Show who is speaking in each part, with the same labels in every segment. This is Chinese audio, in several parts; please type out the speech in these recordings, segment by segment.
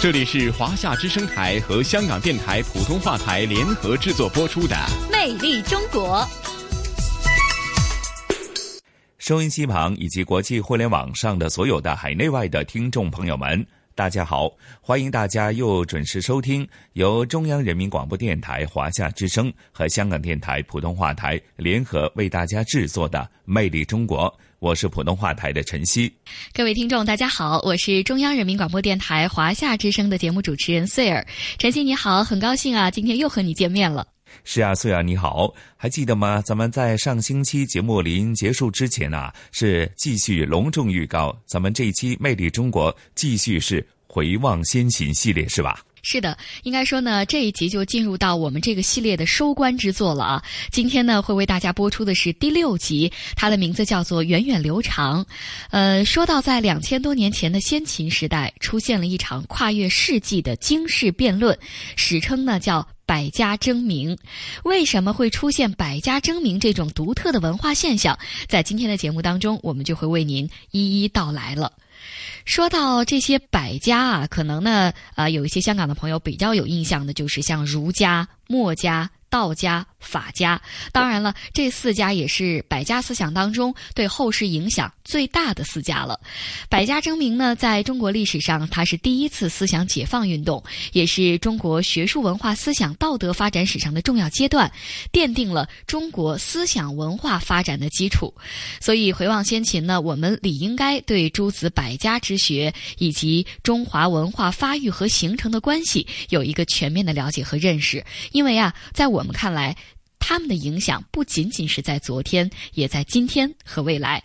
Speaker 1: 这里是华夏之声台和香港电台普通话台联合制作播出的《
Speaker 2: 魅力中国》。
Speaker 3: 收音机旁以及国际互联网上的所有的海内外的听众朋友们，大家好！欢迎大家又准时收听由中央人民广播电台华夏之声和香港电台普通话台联合为大家制作的《魅力中国》。我是普通话台的陈曦，
Speaker 2: 各位听众，大家好，我是中央人民广播电台华夏之声的节目主持人穗儿。陈曦你好，很高兴啊，今天又和你见面了。
Speaker 3: 是啊，穗儿你好，还记得吗？咱们在上星期节目临结束之前啊，是继续隆重预告，咱们这一期《魅力中国》继续是回望先秦系列，是吧？
Speaker 2: 是的，应该说呢，这一集就进入到我们这个系列的收官之作了啊。今天呢，会为大家播出的是第六集，它的名字叫做《源远流长》。呃，说到在两千多年前的先秦时代，出现了一场跨越世纪的经世辩论，史称呢叫百家争鸣。为什么会出现百家争鸣这种独特的文化现象？在今天的节目当中，我们就会为您一一道来了。说到这些百家啊，可能呢，啊，有一些香港的朋友比较有印象的，就是像儒家、墨家。道家、法家，当然了，这四家也是百家思想当中对后世影响最大的四家了。百家争鸣呢，在中国历史上，它是第一次思想解放运动，也是中国学术文化思想道德发展史上的重要阶段，奠定了中国思想文化发展的基础。所以，回望先秦呢，我们理应该对诸子百家之学以及中华文化发育和形成的关系有一个全面的了解和认识，因为啊，在我。们看来，他们的影响不仅仅是在昨天，也在今天和未来。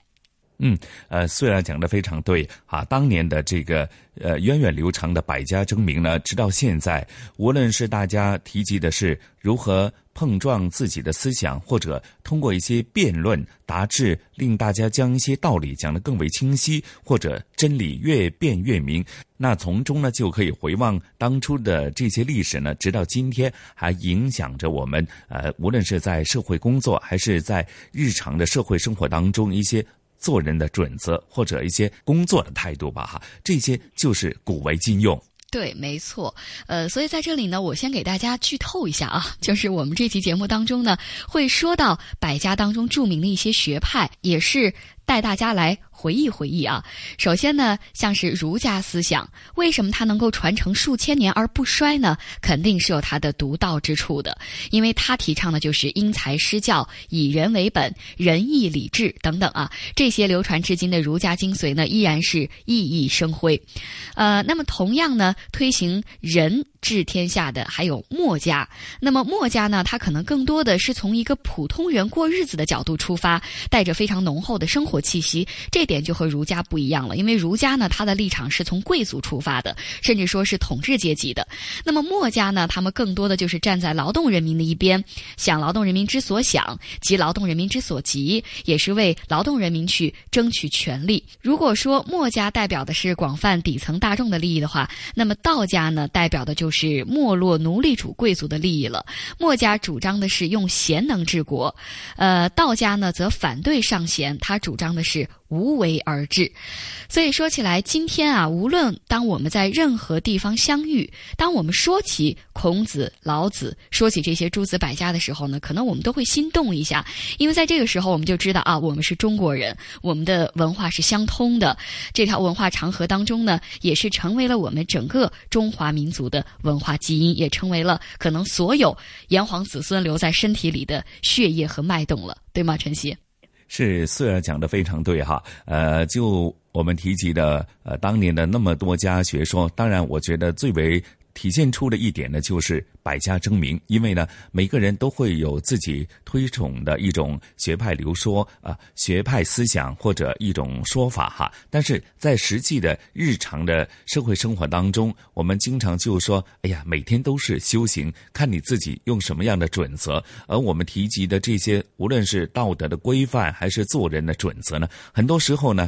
Speaker 3: 嗯，呃，虽然讲的非常对啊，当年的这个呃源远流长的百家争鸣呢，直到现在，无论是大家提及的是如何。碰撞自己的思想，或者通过一些辩论达至令大家将一些道理讲得更为清晰，或者真理越辩越明，那从中呢就可以回望当初的这些历史呢，直到今天还影响着我们。呃，无论是在社会工作，还是在日常的社会生活当中，一些做人的准则或者一些工作的态度吧，哈，这些就是古为今用。
Speaker 2: 对，没错，呃，所以在这里呢，我先给大家剧透一下啊，就是我们这期节目当中呢，会说到百家当中著名的一些学派，也是。带大家来回忆回忆啊！首先呢，像是儒家思想，为什么它能够传承数千年而不衰呢？肯定是有它的独到之处的，因为它提倡的就是因材施教、以人为本、仁义礼智等等啊。这些流传至今的儒家精髓呢，依然是熠熠生辉。呃，那么同样呢，推行仁。治天下的还有墨家，那么墨家呢，他可能更多的是从一个普通人过日子的角度出发，带着非常浓厚的生活气息，这点就和儒家不一样了。因为儒家呢，他的立场是从贵族出发的，甚至说是统治阶级的。那么墨家呢，他们更多的就是站在劳动人民的一边，想劳动人民之所想，急劳动人民之所急，也是为劳动人民去争取权利。如果说墨家代表的是广泛底层大众的利益的话，那么道家呢，代表的就是。没落奴隶主贵族的利益了。墨家主张的是用贤能治国，呃，道家呢则反对上贤，他主张的是。无为而治，所以说起来，今天啊，无论当我们在任何地方相遇，当我们说起孔子、老子，说起这些诸子百家的时候呢，可能我们都会心动一下，因为在这个时候，我们就知道啊，我们是中国人，我们的文化是相通的，这条文化长河当中呢，也是成为了我们整个中华民族的文化基因，也成为了可能所有炎黄子孙留在身体里的血液和脉动了，对吗，晨曦？
Speaker 3: 是虽然讲的非常对哈，呃，就我们提及的呃当年的那么多家学说，当然我觉得最为体现出的一点呢，就是百家争鸣，因为呢，每个人都会有自己推崇的一种学派流说啊，学派思想或者一种说法哈。但是在实际的日常的社会生活当中，我们经常就说，哎呀，每天都是修行，看你自己用什么样的准则。而我们提及的这些，无论是道德的规范，还是做人的准则呢，很多时候呢。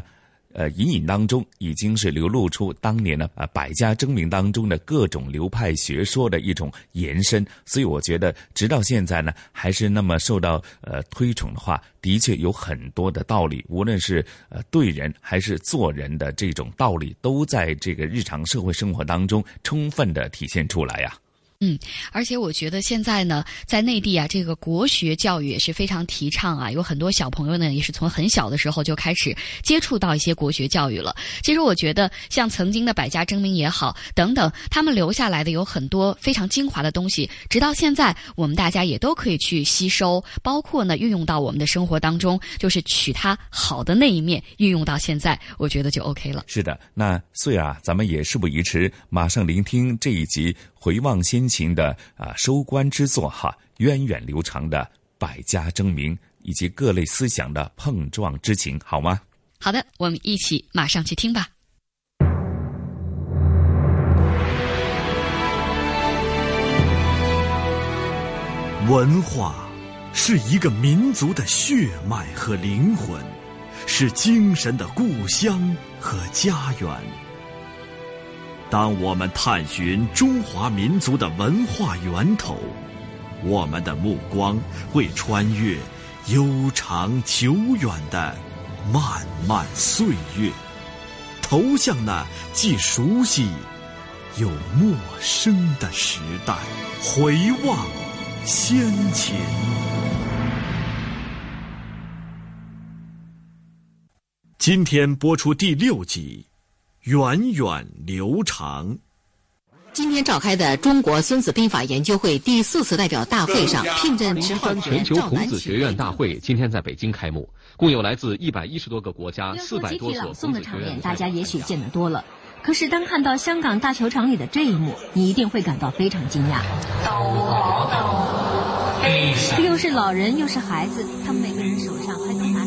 Speaker 3: 呃，隐隐当中已经是流露出当年呢，呃，百家争鸣当中的各种流派学说的一种延伸，所以我觉得，直到现在呢，还是那么受到呃推崇的话，的确有很多的道理，无论是呃对人还是做人的这种道理，都在这个日常社会生活当中充分的体现出来呀。
Speaker 2: 嗯，而且我觉得现在呢，在内地啊，这个国学教育也是非常提倡啊，有很多小朋友呢，也是从很小的时候就开始接触到一些国学教育了。其实我觉得，像曾经的百家争鸣也好，等等，他们留下来的有很多非常精华的东西，直到现在，我们大家也都可以去吸收，包括呢运用到我们的生活当中，就是取它好的那一面运用到现在，我觉得就 OK 了。
Speaker 3: 是的，那穗啊，咱们也事不宜迟，马上聆听这一集。回望先秦的啊收官之作哈，源远流长的百家争鸣以及各类思想的碰撞之情，好吗？
Speaker 2: 好的，我们一起马上去听吧。
Speaker 4: 文化是一个民族的血脉和灵魂，是精神的故乡和家园。当我们探寻中华民族的文化源头，我们的目光会穿越悠长久远的漫漫岁月，投向那既熟悉又陌生的时代，回望先秦。今天播出第六集。源远流长。
Speaker 5: 今天召开的中国孙子兵法研究会第四次代表大会上，聘任
Speaker 6: 十号全球孔子学院大会今天在北京开幕，共有来自一百一十多个国家、四百多所孔子学院。
Speaker 7: 大家也许见得多了，可是当看到香港大球场里的这一幕，你一定会感到非常惊讶。又是老人又是孩子，他们每个人手上还都拿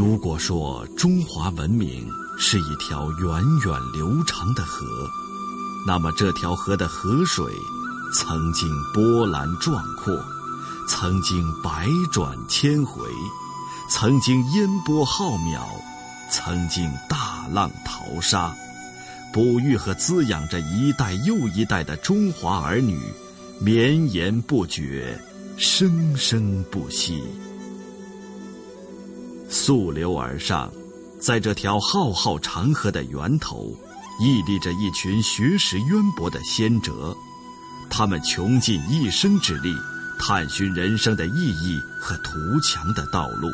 Speaker 4: 如果说中华文明是一条源远流长的河，那么这条河的河水曾经波澜壮阔，曾经百转千回，曾经烟波浩渺，曾经大浪淘沙，哺育和滋养着一代又一代的中华儿女，绵延不绝，生生不息。溯流而上，在这条浩浩长河的源头，屹立着一群学识渊博的先哲，他们穷尽一生之力，探寻人生的意义和图强的道路。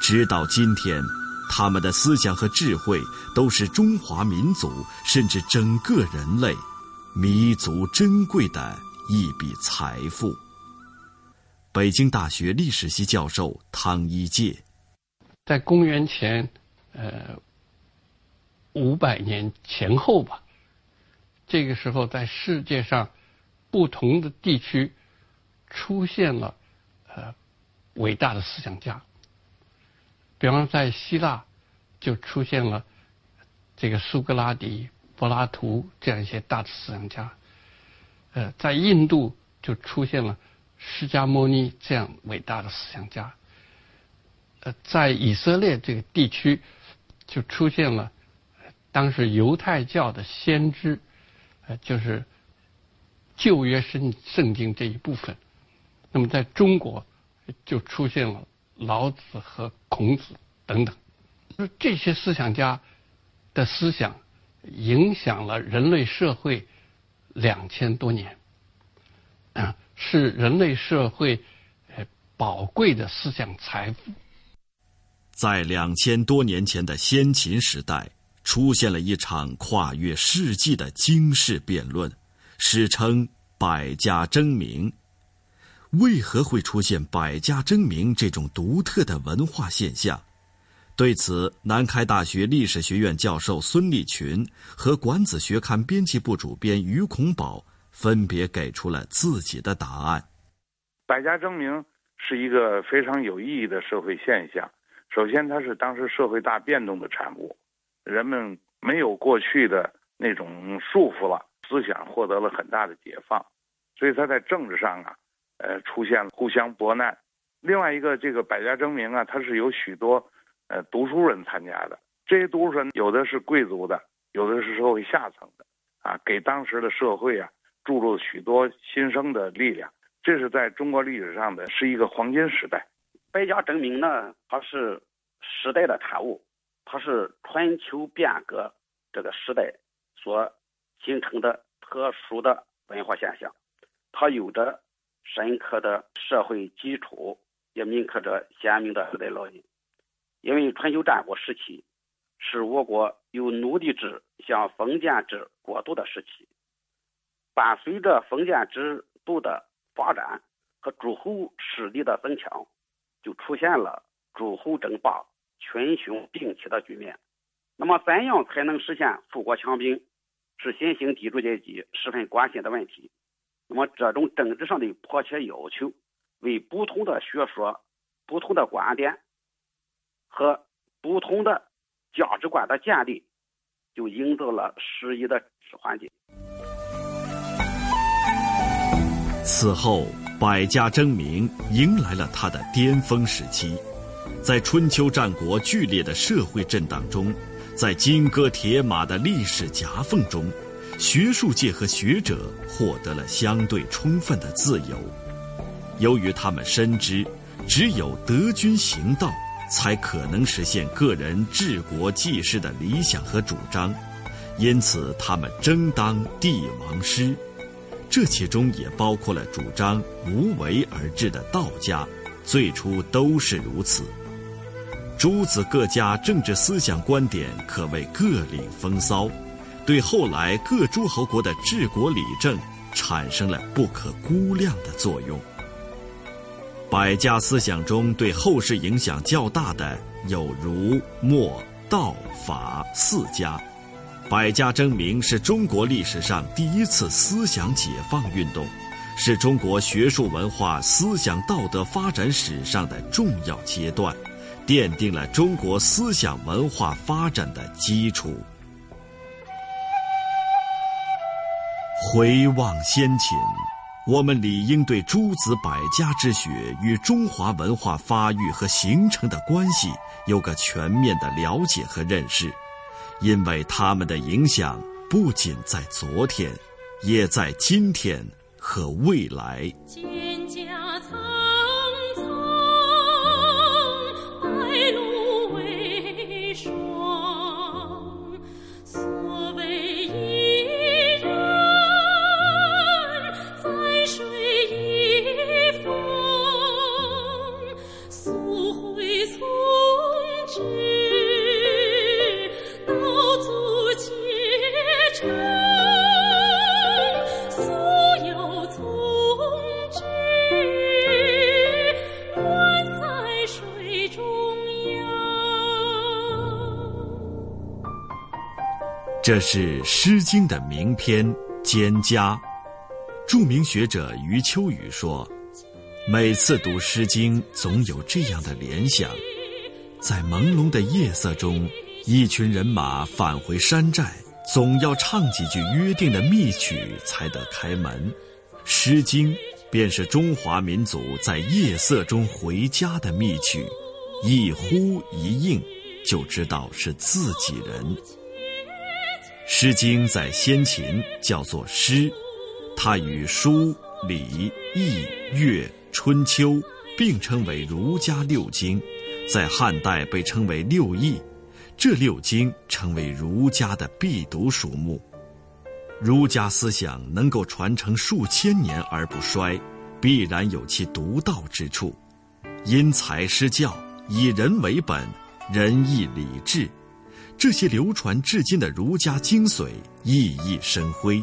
Speaker 4: 直到今天，他们的思想和智慧都是中华民族甚至整个人类弥足珍贵的一笔财富。北京大学历史系教授汤一介。
Speaker 8: 在公元前，呃，五百年前后吧，这个时候在世界上不同的地区出现了呃伟大的思想家，比方在希腊就出现了这个苏格拉底、柏拉图这样一些大的思想家，呃，在印度就出现了释迦牟尼这样伟大的思想家。在以色列这个地区，就出现了当时犹太教的先知，呃，就是旧约圣圣经这一部分。那么在中国，就出现了老子和孔子等等。就这些思想家的思想，影响了人类社会两千多年，啊，是人类社会呃宝贵的思想财富。
Speaker 4: 在两千多年前的先秦时代，出现了一场跨越世纪的经世辩论，史称“百家争鸣”。为何会出现“百家争鸣”这种独特的文化现象？对此，南开大学历史学院教授孙立群和《管子学刊》编辑部主编于孔宝分别给出了自己的答案。
Speaker 9: 百家争鸣是一个非常有意义的社会现象。首先，它是当时社会大变动的产物，人们没有过去的那种束缚了，思想获得了很大的解放，所以它在政治上啊，呃，出现了互相搏难。另外一个，这个百家争鸣啊，它是有许多呃读书人参加的，这些读书人有的是贵族的，有的是社会下层的，啊，给当时的社会啊注入许多新生的力量。这是在中国历史上的是一个黄金时代。
Speaker 10: 百家争鸣呢，它是时代的产物，它是春秋变革这个时代所形成的特殊的文化现象，它有着深刻的社会基础，也铭刻着鲜明的时代烙印。因为春秋战国时期是我国由奴隶制向封建制过渡的时期，伴随着封建制度的发展和诸侯势力的增强。就出现了诸侯争霸、群雄并起的局面。那么，怎样才能实现富国强兵，是新兴地主阶级十分关心的问题。那么，这种政治上的迫切要求，为不同的学说、不同的观点和不同的价值观的建立，就营造了适宜的环境。
Speaker 4: 此后。百家争鸣迎来了它的巅峰时期，在春秋战国剧烈的社会震荡中，在金戈铁马的历史夹缝中，学术界和学者获得了相对充分的自由。由于他们深知，只有德军行道，才可能实现个人治国济世的理想和主张，因此他们争当帝王师。这其中也包括了主张无为而治的道家，最初都是如此。诸子各家政治思想观点可谓各领风骚，对后来各诸侯国的治国理政产生了不可估量的作用。百家思想中对后世影响较大的有儒、墨、道、法四家。百家争鸣是中国历史上第一次思想解放运动，是中国学术文化思想道德发展史上的重要阶段，奠定了中国思想文化发展的基础。回望先秦，我们理应对诸子百家之学与中华文化发育和形成的关系有个全面的了解和认识。因为他们的影响不仅在昨天，也在今天和未来。这是《诗经》的名篇《蒹葭》。著名学者余秋雨说：“每次读《诗经》，总有这样的联想：在朦胧的夜色中，一群人马返回山寨，总要唱几句约定的密曲才得开门。《诗经》便是中华民族在夜色中回家的密曲，一呼一应，就知道是自己人。”《诗经》在先秦叫做诗，它与《书》《礼》《易》《乐》《春秋》并称为儒家六经，在汉代被称为六艺，这六经成为儒家的必读书目。儒家思想能够传承数千年而不衰，必然有其独到之处。因材施教，以人为本，仁义礼智。这些流传至今的儒家精髓熠熠生辉。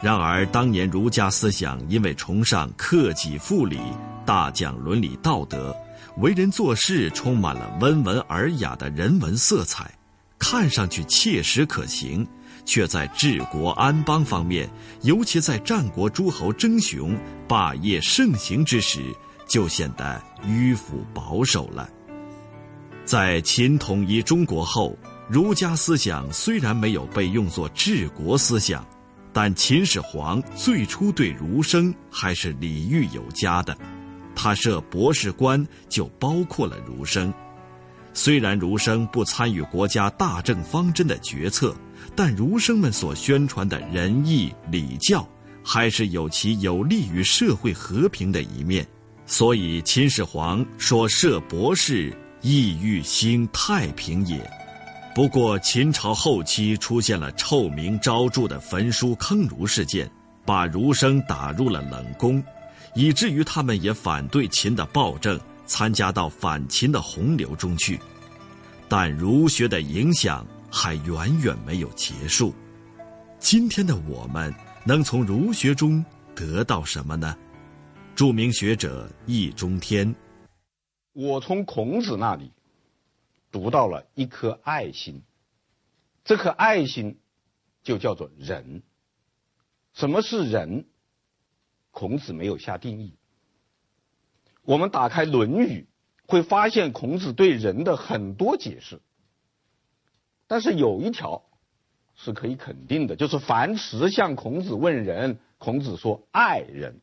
Speaker 4: 然而，当年儒家思想因为崇尚克己复礼、大讲伦理道德，为人做事充满了温文尔雅的人文色彩，看上去切实可行，却在治国安邦方面，尤其在战国诸侯争雄、霸业盛行之时，就显得迂腐保守了。在秦统一中国后，儒家思想虽然没有被用作治国思想，但秦始皇最初对儒生还是礼遇有加的。他设博士官，就包括了儒生。虽然儒生不参与国家大政方针的决策，但儒生们所宣传的仁义礼教，还是有其有利于社会和平的一面。所以，秦始皇说设博士，意欲兴太平也。不过，秦朝后期出现了臭名昭著的焚书坑儒事件，把儒生打入了冷宫。以至于他们也反对秦的暴政，参加到反秦的洪流中去，但儒学的影响还远远没有结束。今天的我们能从儒学中得到什么呢？著名学者易中天，
Speaker 11: 我从孔子那里读到了一颗爱心，这颗爱心就叫做仁。什么是仁？孔子没有下定义。我们打开《论语》，会发现孔子对人的很多解释。但是有一条是可以肯定的，就是樊迟向孔子问仁，孔子说爱人。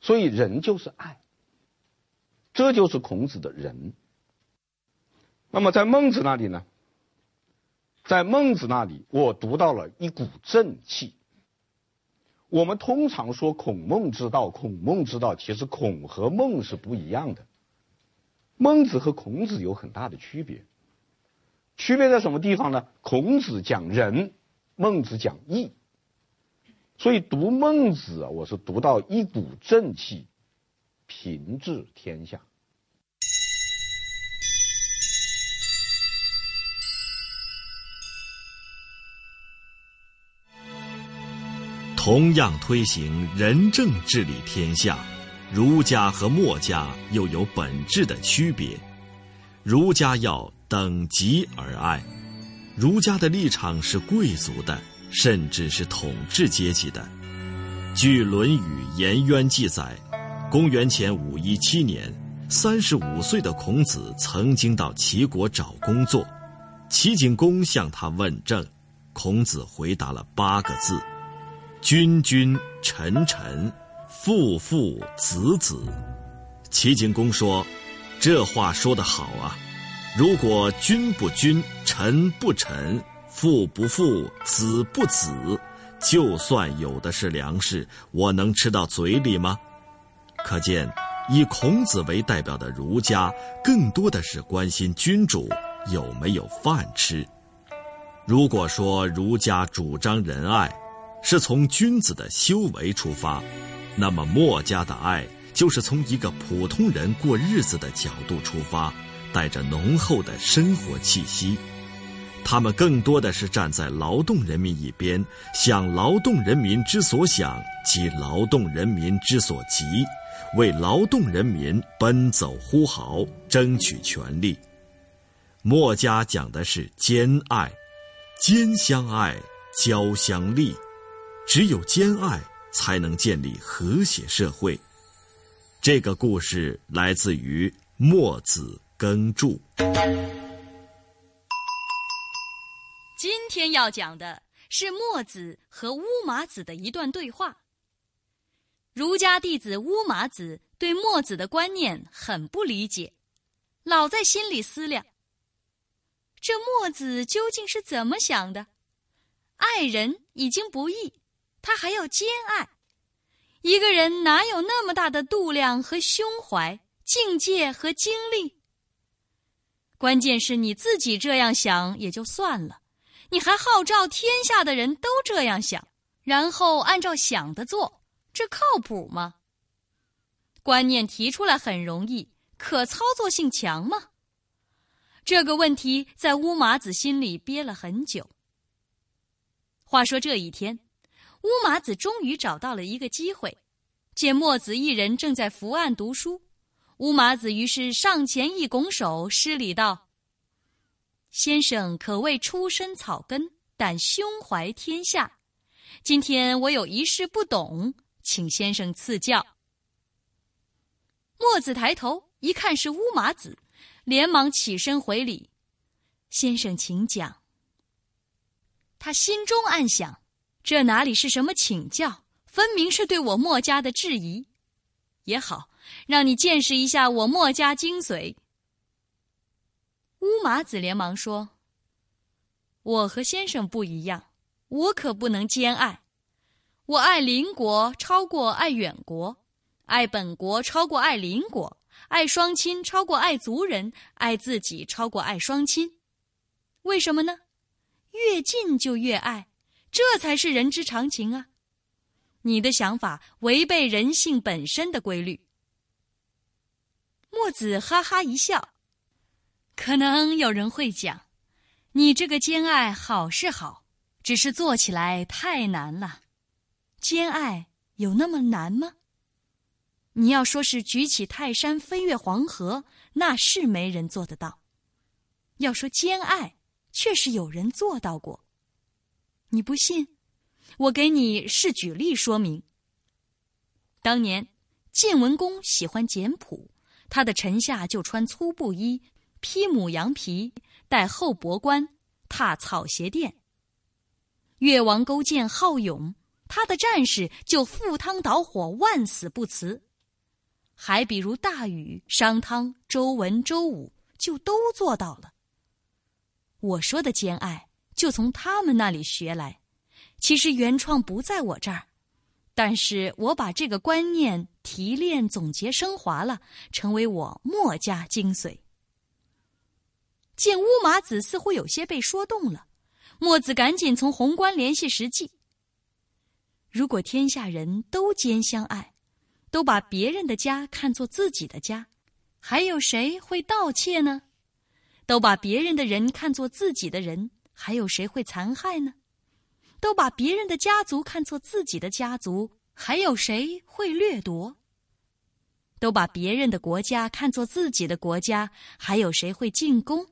Speaker 11: 所以仁就是爱，这就是孔子的仁。那么在孟子那里呢？在孟子那里，我读到了一股正气。我们通常说孔孟之道，孔孟之道，其实孔和孟是不一样的。孟子和孔子有很大的区别，区别在什么地方呢？孔子讲仁，孟子讲义。所以读孟子啊，我是读到一股正气，平治天下。
Speaker 4: 同样推行仁政治理天下，儒家和墨家又有本质的区别。儒家要等级而爱，儒家的立场是贵族的，甚至是统治阶级的。据《论语·颜渊》记载，公元前五一七年，三十五岁的孔子曾经到齐国找工作，齐景公向他问政，孔子回答了八个字。君君臣臣，父父子子。齐景公说：“这话说得好啊！如果君不君，臣不臣，父不父，子不子，就算有的是粮食，我能吃到嘴里吗？”可见，以孔子为代表的儒家，更多的是关心君主有没有饭吃。如果说儒家主张仁爱，是从君子的修为出发，那么墨家的爱就是从一个普通人过日子的角度出发，带着浓厚的生活气息。他们更多的是站在劳动人民一边，想劳动人民之所想及劳动人民之所急，为劳动人民奔走呼号，争取权利。墨家讲的是兼爱，兼相爱，交相利。只有兼爱，才能建立和谐社会。这个故事来自于《墨子耕著》。
Speaker 12: 今天要讲的是墨子和乌马子的一段对话。儒家弟子乌马子对墨子的观念很不理解，老在心里思量：这墨子究竟是怎么想的？爱人已经不易。他还要兼爱，一个人哪有那么大的度量和胸怀、境界和精力？关键是你自己这样想也就算了，你还号召天下的人都这样想，然后按照想的做，这靠谱吗？观念提出来很容易，可操作性强吗？这个问题在乌麻子心里憋了很久。话说这一天。乌马子终于找到了一个机会，见墨子一人正在伏案读书，乌马子于是上前一拱手，施礼道：“先生可谓出身草根，但胸怀天下。今天我有一事不懂，请先生赐教。”墨子抬头一看是乌马子，连忙起身回礼：“先生请讲。”他心中暗想：这哪里是什么请教，分明是对我墨家的质疑。也好。让你见识一下我墨家精髓。乌马子连忙说：“我和先生不一样，我可不能兼爱。我爱邻国超过爱远国，爱本国超过爱邻国，爱双亲超过爱族人，爱自己超过爱双亲。为什么呢？越近就越爱，这才是人之常情啊！你的想法违背人性本身的规律。”墨子哈哈一笑，可能有人会讲：“你这个兼爱好是好，只是做起来太难了。兼爱有那么难吗？你要说是举起泰山飞越黄河，那是没人做得到；要说兼爱，却是有人做到过。你不信？我给你试举例说明。当年晋文公喜欢简朴。他的臣下就穿粗布衣，披母羊皮，戴厚薄冠，踏草鞋垫。越王勾践好勇，他的战士就赴汤蹈火，万死不辞。还比如大禹、商汤、周文、周武，就都做到了。我说的兼爱，就从他们那里学来，其实原创不在我这儿。但是我把这个观念提炼、总结、升华了，成为我墨家精髓。见乌马子似乎有些被说动了，墨子赶紧从宏观联系实际。如果天下人都兼相爱，都把别人的家看作自己的家，还有谁会盗窃呢？都把别人的人看作自己的人，还有谁会残害呢？都把别人的家族看作自己的家族，还有谁会掠夺？都把别人的国家看作自己的国家，还有谁会进攻？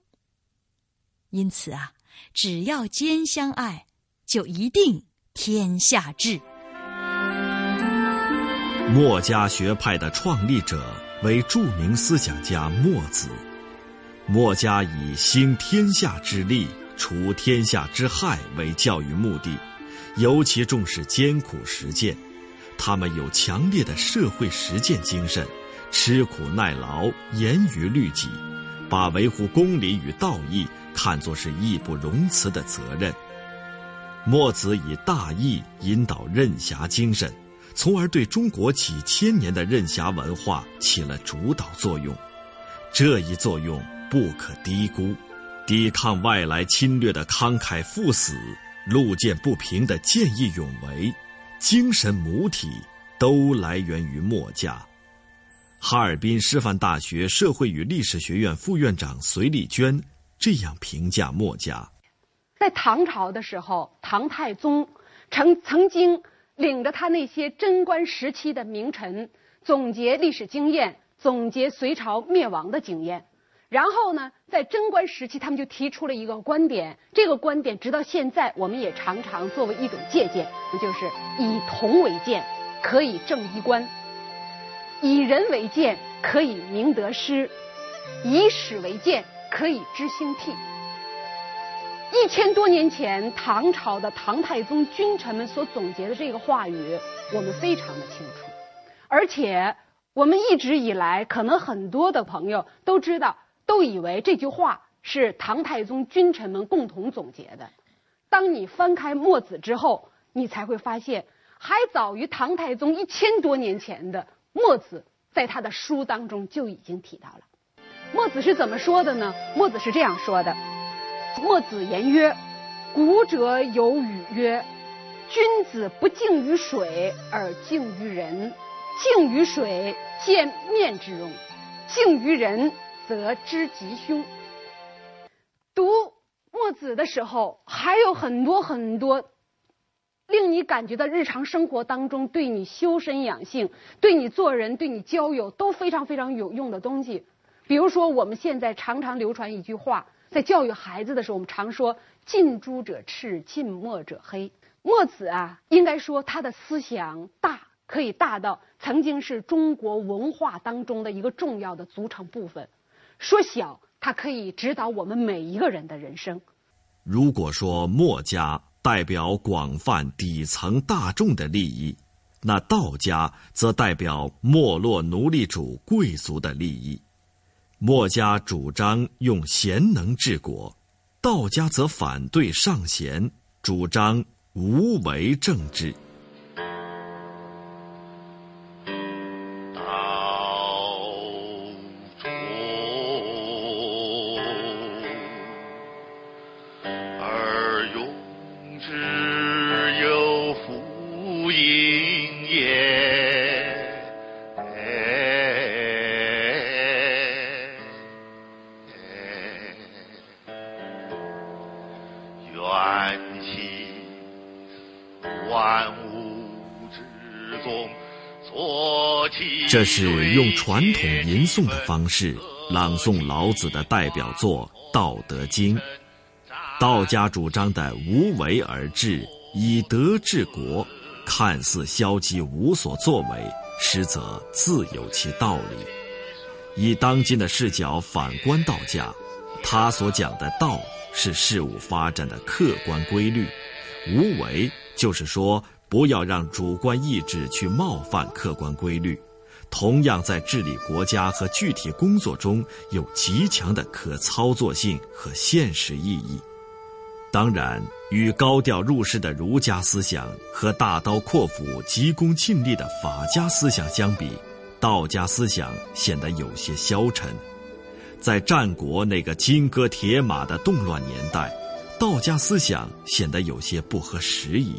Speaker 12: 因此啊，只要兼相爱，就一定天下治。
Speaker 4: 墨家学派的创立者为著名思想家墨子，墨家以兴天下之利。除天下之害为教育目的，尤其重视艰苦实践。他们有强烈的社会实践精神，吃苦耐劳，严于律己，把维护公理与道义看作是义不容辞的责任。墨子以大义引导任侠精神，从而对中国几千年的任侠文化起了主导作用。这一作用不可低估。抵抗外来侵略的慷慨赴死、路见不平的见义勇为，精神母体都来源于墨家。哈尔滨师范大学社会与历史学院副院长隋丽娟这样评价墨家：
Speaker 13: 在唐朝的时候，唐太宗曾曾经领着他那些贞观时期的名臣，总结历史经验，总结隋朝灭亡的经验。然后呢，在贞观时期，他们就提出了一个观点，这个观点直到现在，我们也常常作为一种借鉴，就是以铜为鉴，可以正衣冠；以人为鉴，可以明得失；以史为鉴，可以知兴替。一千多年前，唐朝的唐太宗君臣们所总结的这个话语，我们非常的清楚，而且我们一直以来，可能很多的朋友都知道。都以为这句话是唐太宗君臣们共同总结的。当你翻开墨子之后，你才会发现，还早于唐太宗一千多年前的墨子，在他的书当中就已经提到了。墨子是怎么说的呢？墨子是这样说的：墨子言曰：“古者有语曰，君子不敬于水而敬于人，敬于水见面之容，敬于人。”则知吉凶。读墨子的时候，还有很多很多令你感觉到日常生活当中对你修身养性、对你做人、对你交友都非常非常有用的东西。比如说，我们现在常常流传一句话，在教育孩子的时候，我们常说“近朱者赤，近墨者黑”。墨子啊，应该说他的思想大，可以大到曾经是中国文化当中的一个重要的组成部分；说小，它可以指导我们每一个人的人生。
Speaker 4: 如果说墨家代表广泛底层大众的利益，那道家则代表没落奴隶主贵族的利益。墨家主张用贤能治国，道家则反对尚贤，主张。无为政治。这是用传统吟诵的方式朗诵老子的代表作《道德经》。道家主张的无为而治、以德治国，看似消极无所作为，实则自有其道理。以当今的视角反观道家，他所讲的道是事物发展的客观规律，无为就是说不要让主观意志去冒犯客观规律。同样在治理国家和具体工作中有极强的可操作性和现实意义。当然，与高调入世的儒家思想和大刀阔斧、急功近利的法家思想相比，道家思想显得有些消沉。在战国那个金戈铁马的动乱年代，道家思想显得有些不合时宜。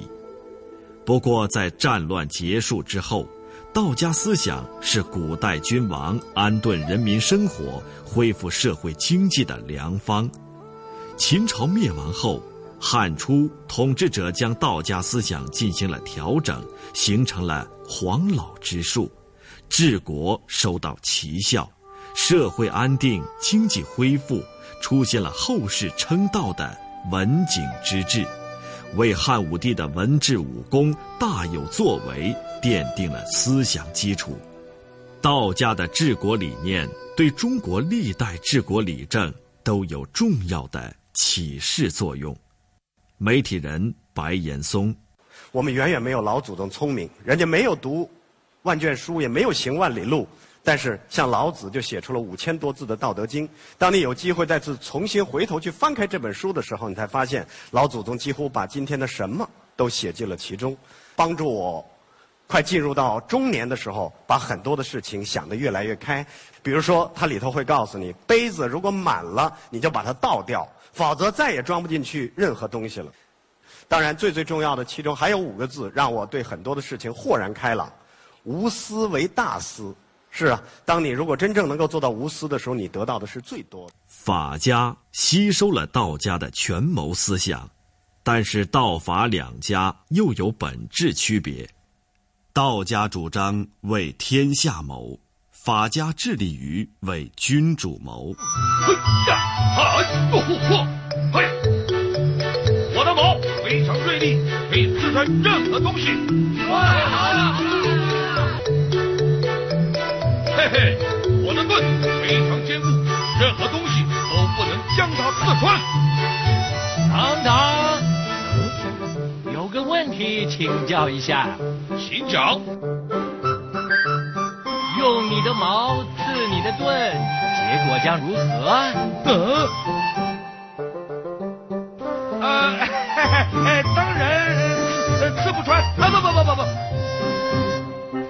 Speaker 4: 不过，在战乱结束之后，道家思想是古代君王安顿人民生活、恢复社会经济的良方。秦朝灭亡后，汉初统治者将道家思想进行了调整，形成了黄老之术，治国收到奇效，社会安定，经济恢复，出现了后世称道的文景之治。为汉武帝的文治武功大有作为奠定了思想基础。道家的治国理念对中国历代治国理政都有重要的启示作用。媒体人白岩松，
Speaker 14: 我们远远没有老祖宗聪明，人家没有读万卷书，也没有行万里路。但是，像老子就写出了五千多字的《道德经》。当你有机会再次重新回头去翻开这本书的时候，你才发现老祖宗几乎把今天的什么都写进了其中，帮助我快进入到中年的时候，把很多的事情想得越来越开。比如说，它里头会告诉你，杯子如果满了，你就把它倒掉，否则再也装不进去任何东西了。当然，最最重要的其中还有五个字，让我对很多的事情豁然开朗：无私为大私。是啊，当你如果真正能够做到无私的时候，你得到的是最多的。
Speaker 4: 法家吸收了道家的权谋思想，但是道法两家又有本质区别。道家主张为天下谋，法家致力于为君主谋。嘿呀，
Speaker 15: 哈哟嚯，嘿，我的矛非常锐利，可以刺穿任何东西。太好了。嘿嘿，我的盾非常坚固，任何东西都不能将它刺穿。
Speaker 16: 堂堂，有个问题请教一下，
Speaker 15: 请讲。
Speaker 16: 用你的矛刺你的盾，结果将如何？
Speaker 15: 呃，呃，嘿嘿，当然刺不穿。啊不不不不不。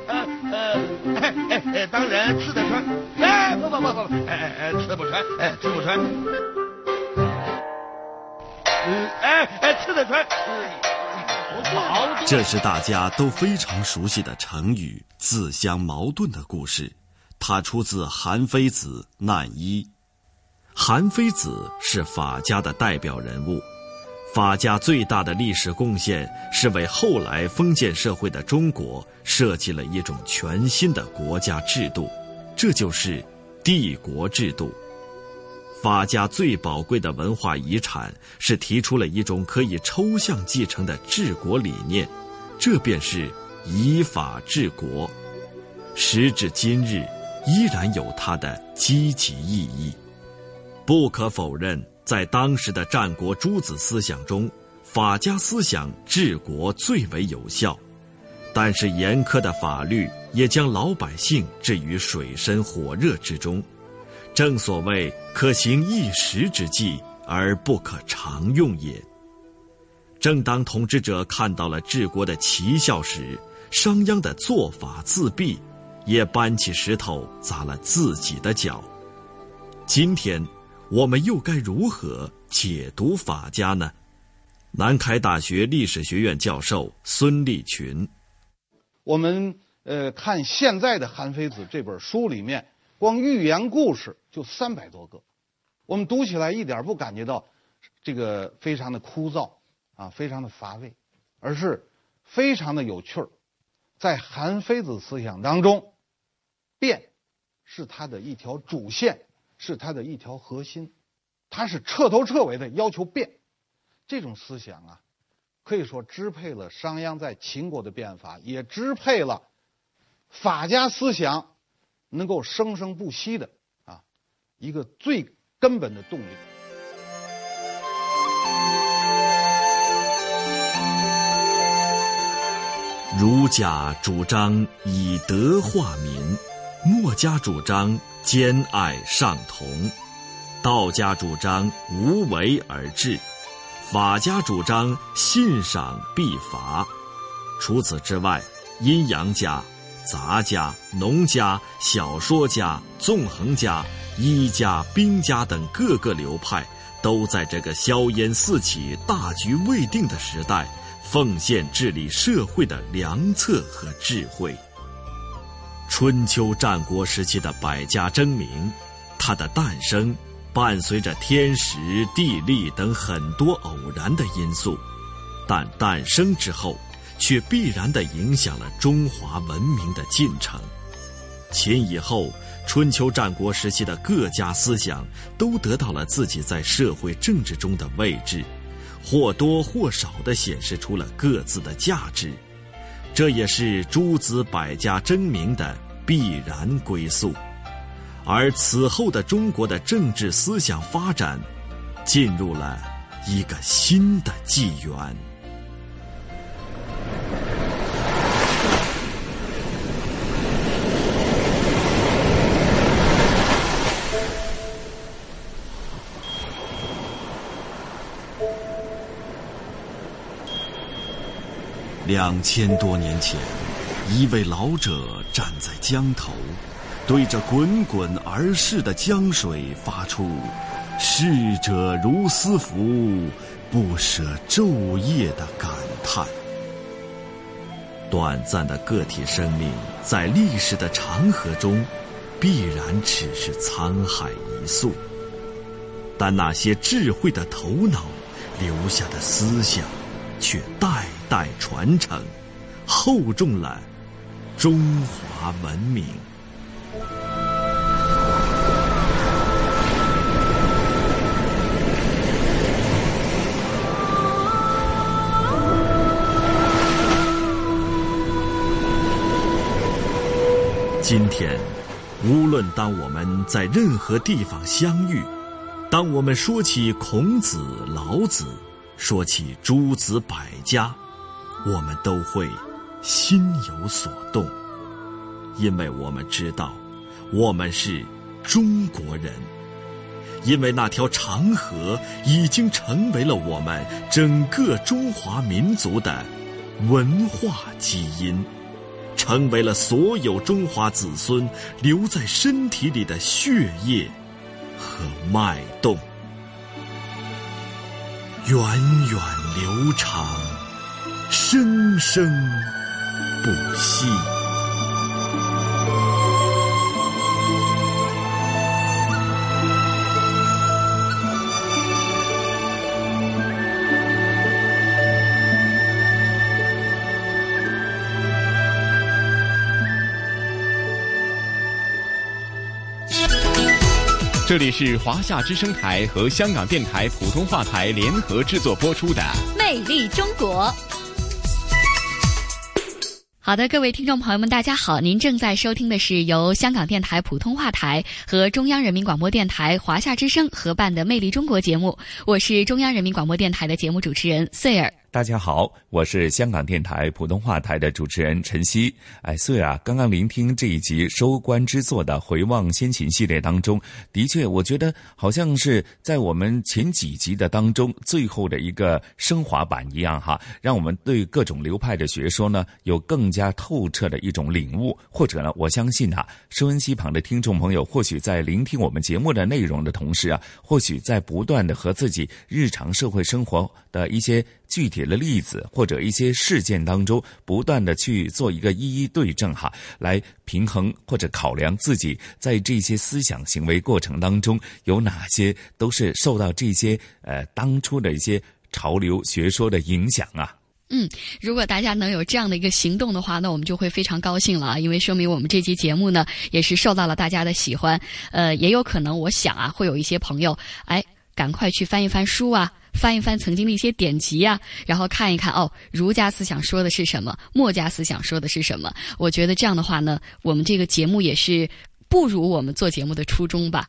Speaker 15: 哎，当然刺得穿。哎，不不不不，哎哎哎，刺不穿，哎，刺不穿。嗯，哎哎，刺得穿。
Speaker 4: 这是大家都非常熟悉的成语“自相矛盾”的故事，它出自韩非子《难一》。韩非子是法家的代表人物，法家最大的历史贡献是为后来封建社会的中国设计了一种全新的国家制度，这就是帝国制度。法家最宝贵的文化遗产是提出了一种可以抽象继承的治国理念，这便是以法治国。时至今日，依然有它的积极意义。不可否认。在当时的战国诸子思想中，法家思想治国最为有效，但是严苛的法律也将老百姓置于水深火热之中。正所谓可行一时之计，而不可常用也。正当统治者看到了治国的奇效时，商鞅的做法自毙，也搬起石头砸了自己的脚。今天。我们又该如何解读法家呢？南开大学历史学院教授孙立群，
Speaker 17: 我们呃看现在的《韩非子》这本书里面，光寓言故事就三百多个，我们读起来一点不感觉到这个非常的枯燥啊，非常的乏味，而是非常的有趣儿。在韩非子思想当中，变是他的一条主线。是他的一条核心，他是彻头彻尾的要求变，这种思想啊，可以说支配了商鞅在秦国的变法，也支配了法家思想能够生生不息的啊一个最根本的动力。
Speaker 4: 儒家主张以德化民，墨家主张。兼爱尚同，道家主张无为而治，法家主张信赏必罚。除此之外，阴阳家、杂家、农家、小说家、纵横家、医家、兵家等各个流派，都在这个硝烟四起、大局未定的时代，奉献治理社会的良策和智慧。春秋战国时期的百家争鸣，它的诞生伴随着天时地利等很多偶然的因素，但诞生之后，却必然地影响了中华文明的进程。秦以后，春秋战国时期的各家思想都得到了自己在社会政治中的位置，或多或少地显示出了各自的价值。这也是诸子百家争鸣的必然归宿，而此后的中国的政治思想发展，进入了一个新的纪元。两千多年前，一位老者站在江头，对着滚滚而逝的江水发出“逝者如斯夫，不舍昼夜”的感叹。短暂的个体生命，在历史的长河中，必然只是沧海一粟；但那些智慧的头脑留下的思想，却代代传承，厚重了中华文明。今天，无论当我们在任何地方相遇，当我们说起孔子、老子。说起诸子百家，我们都会心有所动，因为我们知道，我们是中国人，因为那条长河已经成为了我们整个中华民族的文化基因，成为了所有中华子孙留在身体里的血液和脉动。源远流长，生生不息。
Speaker 1: 这里是华夏之声台和香港电台普通话台联合制作播出的
Speaker 12: 魅力中国。
Speaker 2: 好的，各位听众朋友们，大家好！您正在收听的是由香港电台普通话台和中央人民广播电台华夏之声合办的《魅力中国》节目，我是中央人民广播电台的节目主持人穗儿。
Speaker 3: 大家好，我是香港电台普通话台的主持人陈曦。哎，穗儿啊，刚刚聆听这一集收官之作的回望先秦系列当中，的确，我觉得好像是在我们前几集的当中最后的一个升华版一样哈，让我们对各种流派的学说呢有更加透彻的一种领悟。或者呢，我相信啊，收音机旁的听众朋友或许在聆听我们节目的内容的同时啊，或许在不断的和自己日常社会生活的一些。具体的例子或者一些事件当中，不断的去做一个一一对证哈，来平衡或者考量自己在这些思想行为过程当中有哪些都是受到这些呃当初的一些潮流学说的影响啊。
Speaker 2: 嗯，如果大家能有这样的一个行动的话，那我们就会非常高兴了啊，因为说明我们这期节目呢也是受到了大家的喜欢。呃，也有可能我想啊，会有一些朋友哎，赶快去翻一翻书啊。翻一翻曾经的一些典籍呀，然后看一看哦，儒家思想说的是什么，墨家思想说的是什么？我觉得这样的话呢，我们这个节目也是不如我们做节目的初衷吧。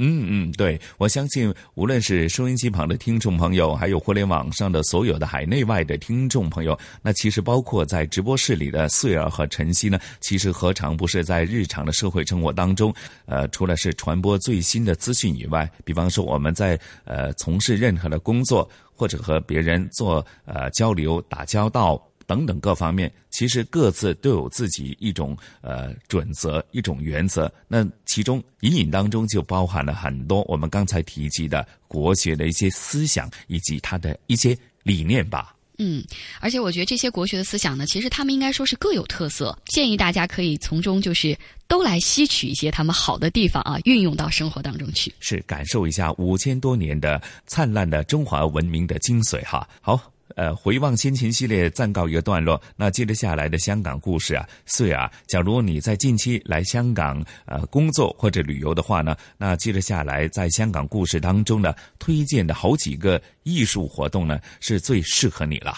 Speaker 3: 嗯嗯，对，我相信无论是收音机旁的听众朋友，还有互联网上的所有的海内外的听众朋友，那其实包括在直播室里的穗儿和晨曦呢，其实何尝不是在日常的社会生活当中，呃，除了是传播最新的资讯以外，比方说我们在呃从事任何的工作，或者和别人做呃交流打交道。等等各方面，其实各自都有自己一种呃准则、一种原则。那其中隐隐当中就包含了很多我们刚才提及的国学的一些思想以及它的一些理念吧。
Speaker 2: 嗯，而且我觉得这些国学的思想呢，其实他们应该说是各有特色。建议大家可以从中就是都来吸取一些他们好的地方啊，运用到生活当中去，
Speaker 3: 是感受一下五千多年的灿烂的中华文明的精髓哈。好。呃，回望先秦系列暂告一个段落。那接着下来的香港故事啊，穗啊，假如你在近期来香港呃工作或者旅游的话呢，那接着下来在香港故事当中呢，推荐的好几个艺术活动呢，是最适合你了。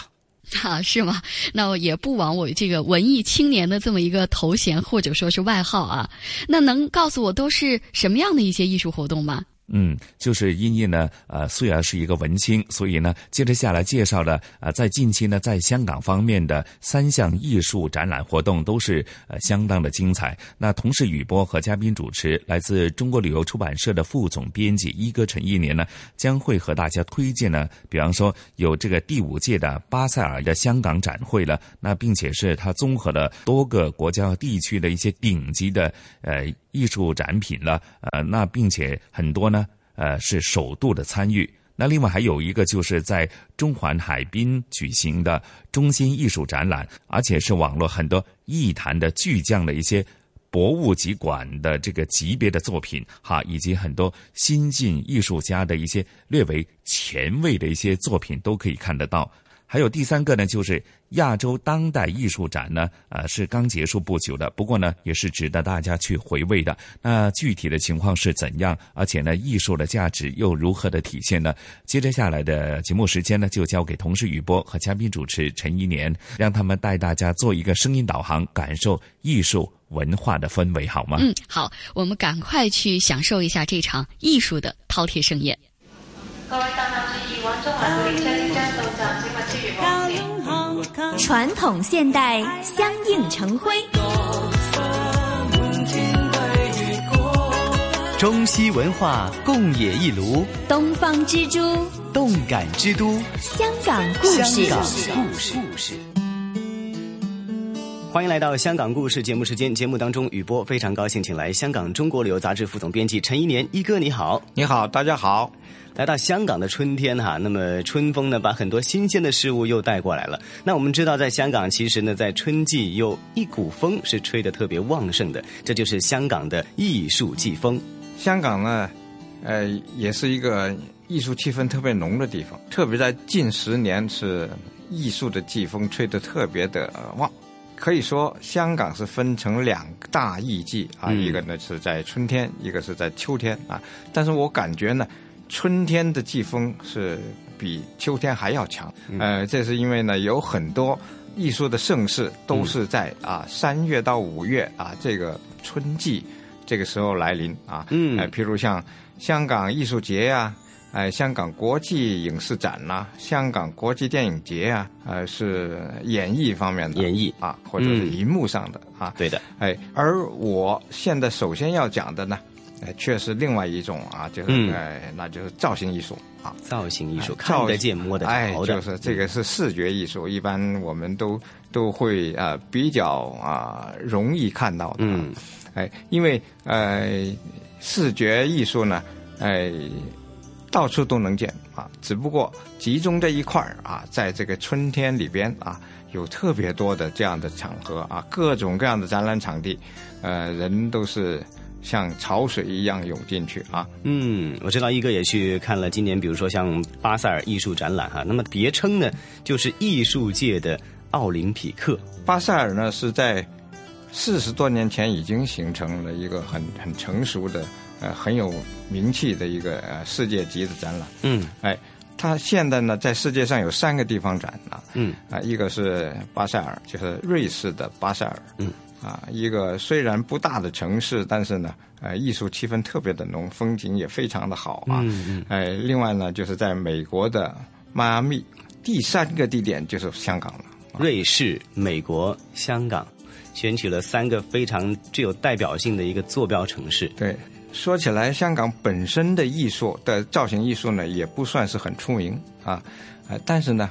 Speaker 2: 啊，是吗？那我也不枉我这个文艺青年的这么一个头衔或者说是外号啊。那能告诉我都是什么样的一些艺术活动吗？
Speaker 3: 嗯，就是因为呢，呃，虽然是一个文青，所以呢，接着下来介绍的啊，在近期呢，在香港方面的三项艺术展览活动都是呃相当的精彩。那同时，雨波和嘉宾主持来自中国旅游出版社的副总编辑一哥陈一年呢，将会和大家推荐呢，比方说有这个第五届的巴塞尔的香港展会了，那并且是它综合了多个国家和地区的一些顶级的呃艺术展品了，呃，那并且很多呢。呃，是首度的参与。那另外还有一个，就是在中环海滨举行的中心艺术展览，而且是网络很多艺坛的巨匠的一些博物馆的这个级别的作品，哈，以及很多新晋艺术家的一些略为前卫的一些作品都可以看得到。还有第三个呢，就是亚洲当代艺术展呢，呃，是刚结束不久的，不过呢，也是值得大家去回味的。那具体的情况是怎样？而且呢，艺术的价值又如何的体现呢？接着下来的节目时间呢，就交给同事雨波和嘉宾主持陈一年，让他们带大家做一个声音导航，感受艺术文化的氛围，好吗？
Speaker 2: 嗯，好，我们赶快去享受一下这场艺术的饕餮盛宴。各位大家注意，往中环列车即将到站，请勿
Speaker 12: 传统现代相映成辉，
Speaker 18: 中西文化共冶一炉，
Speaker 12: 东方之珠，
Speaker 18: 动感之都，
Speaker 12: 香港故事。
Speaker 18: 故事。欢迎来到《香港故事》节目时间，节目当中，雨波非常高兴，请来香港中国旅游杂志副总编辑陈一年一哥，你好，
Speaker 11: 你好，大家好。
Speaker 18: 来到香港的春天哈，那么春风呢，把很多新鲜的事物又带过来了。那我们知道，在香港其实呢，在春季有一股风是吹得特别旺盛的，这就是香港的艺术季风。
Speaker 11: 香港呢，呃，也是一个艺术气氛特别浓的地方，特别在近十年是艺术的季风吹得特别的旺。
Speaker 19: 可以说香港是分成两大艺季啊，
Speaker 18: 嗯
Speaker 19: 一个呢是在春天，一个是在秋天啊。但是我感觉呢，春天的季风是比秋天还要强。
Speaker 18: 嗯
Speaker 19: 呃，这是因为呢有很多艺术的盛世都是在啊三月到五月啊这个春季这个时候来临啊。
Speaker 18: 嗯
Speaker 19: 哎，譬如像香港艺术节呀、哎，香港国际影视展呐、香港国际电影节啊，呃，是演艺方面的
Speaker 18: 演艺
Speaker 19: 啊，或者是
Speaker 18: 嗯
Speaker 19: 荧幕上的啊。
Speaker 18: 对的，
Speaker 19: 哎，而我现在首先要讲的呢，哎，却是另外一种啊，就是、
Speaker 18: 嗯
Speaker 19: 哎，那就是造型艺术啊。
Speaker 18: 造型艺术，
Speaker 19: 哎
Speaker 18: 看得见摸得
Speaker 19: 哎，
Speaker 18: 着哎，
Speaker 19: 就是这个是视觉艺术，一般我们都都会啊、呃比较啊、容易看到的。
Speaker 18: 嗯，
Speaker 19: 哎，因为呃视觉艺术呢，哎到处都能见啊，只不过集中在一块儿啊，在这个春天里边啊，有特别多的这样的场合啊，各种各样的展览场地，呃，人都是像潮水一样涌进去啊。
Speaker 18: 嗯，我知道一哥也去看了今年，比如说像巴塞尔艺术展览哈，那么别称呢就是艺术界的奥林匹克。
Speaker 19: 巴塞尔呢是在四十多年前已经形成了一个很很成熟的呃很有名气的一个呃世界级的展览。
Speaker 18: 嗯，
Speaker 19: 哎，它现在呢在世界上有三个地方展啊，
Speaker 18: 嗯
Speaker 19: 啊，一个是巴塞尔，就是瑞士的巴塞尔，
Speaker 18: 嗯，
Speaker 19: 啊，一个虽然不大的城市，但是呢，呃，艺术气氛特别的浓，风景也非常的好啊，
Speaker 18: 嗯嗯
Speaker 19: 哎，另外呢就是在美国的迈阿密，第三个地点就是香港了。
Speaker 18: 瑞士、美国、香港，选取了三个非常具有代表性的一个坐标城市。
Speaker 19: 对，说起来，香港本身的艺术的造型艺术呢，也不算是很出名啊，呃，但是呢，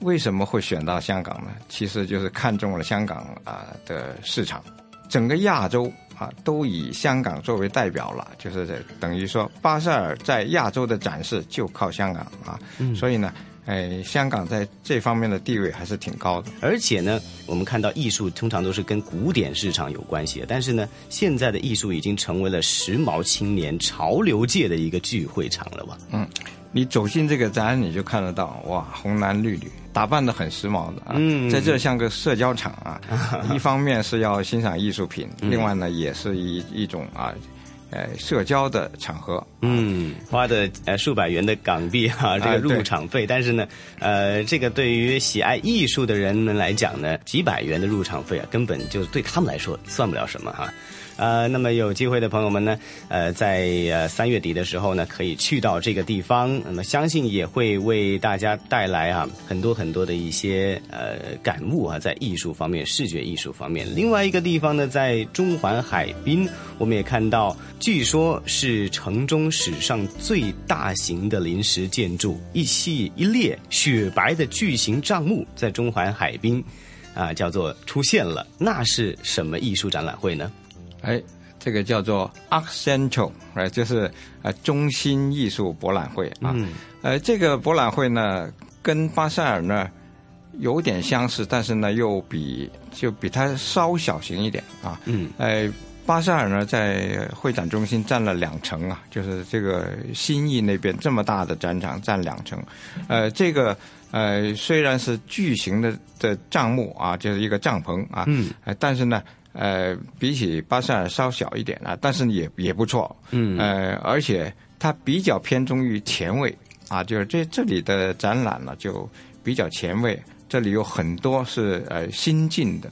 Speaker 19: 为什么会选到香港呢？其实就是看中了香港啊、的市场，整个亚洲啊都以香港作为代表了，就是这等于说巴塞尔在亚洲的展示就靠香港啊，
Speaker 18: 嗯
Speaker 19: 所以呢，哎，香港在这方面的地位还是挺高的。
Speaker 18: 而且呢，我们看到艺术通常都是跟古典市场有关系的，但是呢，现在的艺术已经成为了时髦青年、潮流界的一个聚会场了吧？
Speaker 19: 嗯，你走进这个展，你就看得到，哇，红蓝绿女，打扮的很时髦的啊，
Speaker 18: 嗯
Speaker 19: 在这像个社交场啊。一方面是要欣赏艺术品，
Speaker 18: 嗯
Speaker 19: 另外呢，也是一一种啊，呃，社交的场合。
Speaker 18: 嗯，花的呃数百元的港币哈、这个入场费，但是呢，呃，这个对于喜爱艺术的人们来讲呢，几百元的入场费啊，根本就对他们来说算不了什么哈。呃，那么有机会的朋友们呢，呃，在呃三月底的时候呢，可以去到这个地方，那么相信也会为大家带来啊很多很多的一些呃感悟啊，在艺术方面、视觉艺术方面。另外一个地方呢，在中环海滨，我们也看到，据说是城中史上最大型的临时建筑，一系一列雪白的巨型帐幕在中环海滨。啊，叫做出现了，那是什么艺术展览会呢？
Speaker 19: 哎，这个叫做 Art Central，呃，就是呃中心艺术博览会啊。
Speaker 18: 嗯
Speaker 19: 呃，这个博览会呢，跟巴塞尔呢有点相似，但是呢又比就比它稍小型一点啊。
Speaker 18: 嗯，
Speaker 19: 呃，巴塞尔呢在会展中心占了两层啊，就是这个新义那边这么大的展场占两层，呃，这个呃虽然是巨型的的帐幕啊，就是一个帐篷啊，
Speaker 18: 嗯，
Speaker 19: 呃，但是呢。呃，比起巴塞尔稍小一点啊，但是也也不错，
Speaker 18: 嗯。
Speaker 19: 呃，而且它比较偏重于前卫啊，就是这这里的展览呢就比较前卫，这里有很多是呃新晋的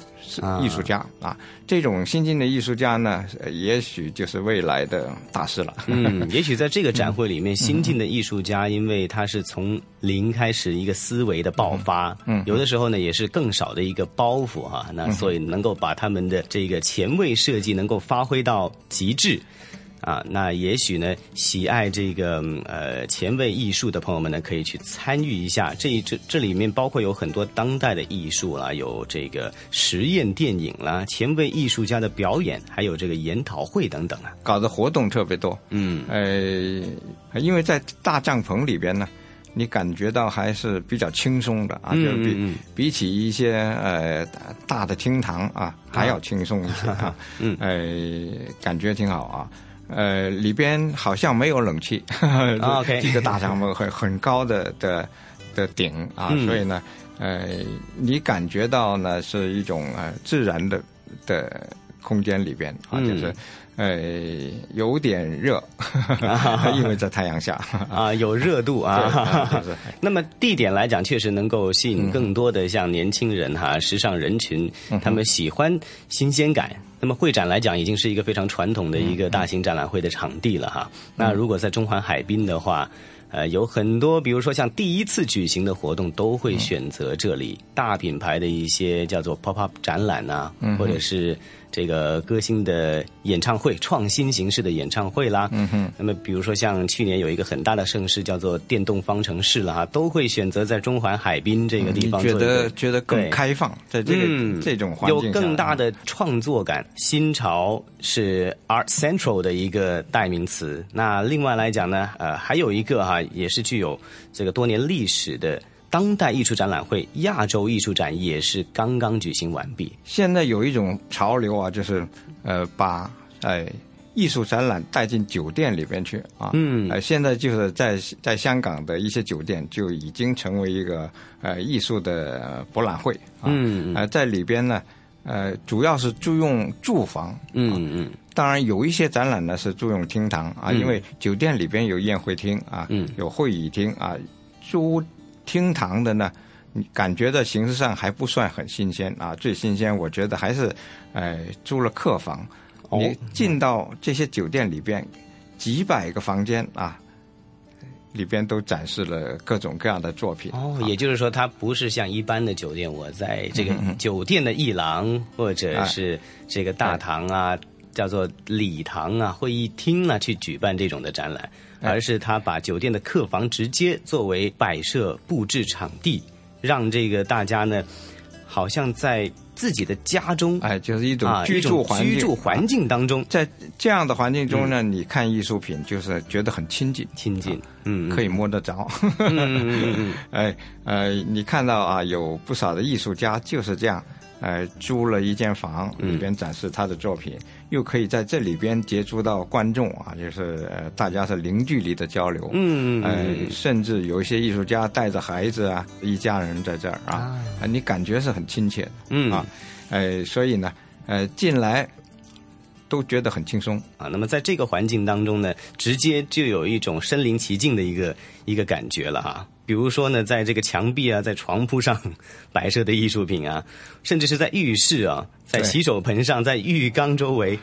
Speaker 19: 艺术家啊这种新晋的艺术家呢，呃也许就是未来的大师了。
Speaker 18: 嗯，也许在这个展会里面，新晋的艺术家，因为他是从零开始一个思维的爆发，
Speaker 19: 嗯
Speaker 18: 有的时候呢也是更少的一个包袱哈、那
Speaker 19: 嗯
Speaker 18: 所以能够把他们的这个前卫设计能够发挥到极致。啊，那也许呢，喜爱这个嗯呃前卫艺术的朋友们呢，可以去参与一下。这这这里面包括有很多当代的艺术啦，有这个实验电影啦，前卫艺术家的表演，还有这个研讨会等等啊。
Speaker 19: 搞的活动特别多，
Speaker 18: 嗯，
Speaker 19: 呃，因为在大帐篷里边呢，你感觉到还是比较轻松的啊，
Speaker 18: 嗯
Speaker 19: 就比
Speaker 18: 嗯嗯
Speaker 19: 比起一些呃大的厅堂啊，还要轻松一些 啊，
Speaker 18: 嗯，
Speaker 19: 呃，感觉挺好啊。呃，里边好像没有冷气，
Speaker 18: 啊 OK
Speaker 19: 这个大帐篷很很高的的的顶啊，
Speaker 18: 嗯
Speaker 19: 所以呢，呃，你感觉到呢是一种呃自然的的空间里边啊，就是。呃，有点热，因为在太阳下
Speaker 18: 啊，有热度啊。那么地点来讲，确实能够吸引更多的像年轻人哈、时尚人群，他们喜欢新鲜感。那么会展来讲，已经是一个非常传统的一个大型展览会的场地了哈。那如果在中环海滨的话，呃，有很多，比如说像第一次举行的活动，都会选择这里大品牌的一些叫做 pop up 展览啊，或者是。这个歌星的演唱会，创新形式的演唱会啦。嗯哼。那么，比如说像去年有一个很大的盛事，叫做电动方程式了哈，都会选择在中环海滨这个地方。
Speaker 19: 觉得觉得更开放，在这个这种环
Speaker 18: 境有更大的创作感。新潮是 Art Central 的一个代名词。那另外来讲呢，呃，还有一个哈，也是具有这个多年历史的。当代艺术展览会亚洲艺术展也是刚刚举行完毕。
Speaker 19: 现在有一种潮流啊，就是呃，把哎艺术展览带进酒店里边去啊。嗯。呃，现在就是在在香港的一些酒店就已经成为一个呃艺术的博览会啊。嗯。呃，在里边呢，呃，主要是租用住房。嗯嗯。当然，有一些展览呢是租用厅堂啊，因为酒店里边有宴会厅啊，嗯有会议厅啊，租。厅堂的呢，你感觉的形式上还不算很新鲜啊。最新鲜，我觉得还是，呃，租了客房。你进到这些酒店里边，几百个房间啊，里边都展示了各种各样的作品。
Speaker 18: 哦，也就是说，它不是像一般的酒店，我在这个酒店的一廊或者是这个大堂啊，叫做礼堂啊、会议厅啊，去举办这种的展览。而是他把酒店的客房直接作为摆设布置场地，让这个大家呢，好像在自己的家中，
Speaker 19: 哎，就是一种居住环
Speaker 18: 境，居住环境当中，
Speaker 19: 在这样的环境中呢，你看艺术品就是觉得很亲近，
Speaker 18: 亲近，嗯，
Speaker 19: 可以摸得着，嗯嗯嗯，哎，呃，你看到啊，有不少的艺术家就是这样。呃，租了一间房，里边展示他的作品，又可以在这里边接触到观众啊，就是呃，大家是零距离的交流，嗯嗯，呃，甚至有一些艺术家带着孩子啊，一家人在这儿啊，啊，你感觉是很亲切，嗯啊，呃，所以呢，呃，进来都觉得很轻松
Speaker 18: 啊。那么在这个环境当中呢，直接就有一种身临其境的一个一个感觉了哈。比如说呢，在这个墙壁啊，在床铺上摆设的艺术品啊，甚至是在浴室啊，在洗手盆上，在浴缸周围。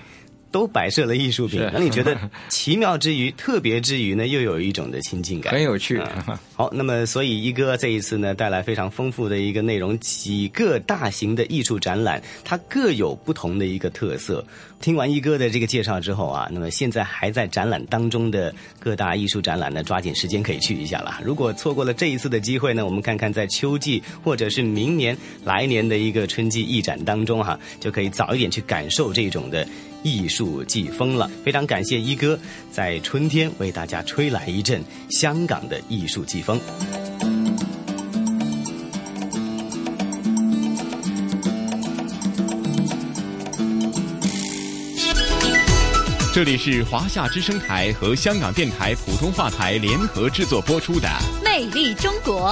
Speaker 18: 都摆设了艺术品，让你觉得 奇妙之余、特别之余呢，又有一种的亲近感，
Speaker 19: 很有趣。
Speaker 18: 好，那么所以一哥这一次呢，带来非常丰富的一个内容，几个大型的艺术展览，它各有不同的一个特色。听完一哥的这个介绍之后啊，那么现在还在展览当中的各大艺术展览呢，抓紧时间可以去一下了。如果错过了这一次的机会呢，我们看看在秋季或者是明年来年的一个春季艺展当中哈，就可以早一点去感受这种的。艺术季风了，非常感谢一哥在春天为大家吹来一阵香港的艺术季风。
Speaker 1: 这里是华夏之声台和香港电台普通话台联合制作播出的《
Speaker 12: 魅力中国》。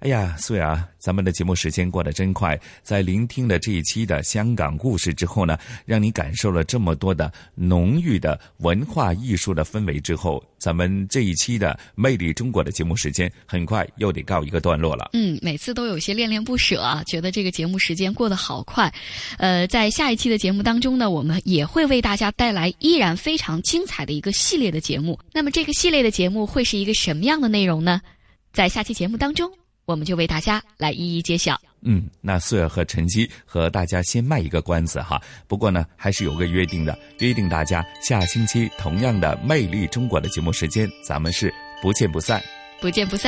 Speaker 3: 哎呀，苏雅，咱们的节目时间过得真快。在聆听了这一期的香港故事之后呢，让你感受了这么多的浓郁的文化艺术的氛围之后，咱们这一期的《魅力中国》的节目时间很快又得告一个段落了。
Speaker 2: 嗯，每次都有些恋恋不舍啊，觉得这个节目时间过得好快。呃，在下一期的节目当中呢，我们也会为大家带来依然非常精彩的一个系列的节目。那么这个系列的节目会是一个什么样的内容呢？在下期节目当中。我们就为大家来一一揭晓。
Speaker 3: 嗯，那四月和晨曦和大家先卖一个关子哈。不过呢，还是有个约定的，约定大家下星期同样的《魅力中国》的节目时间，咱们是不见不散。
Speaker 2: 不见不散。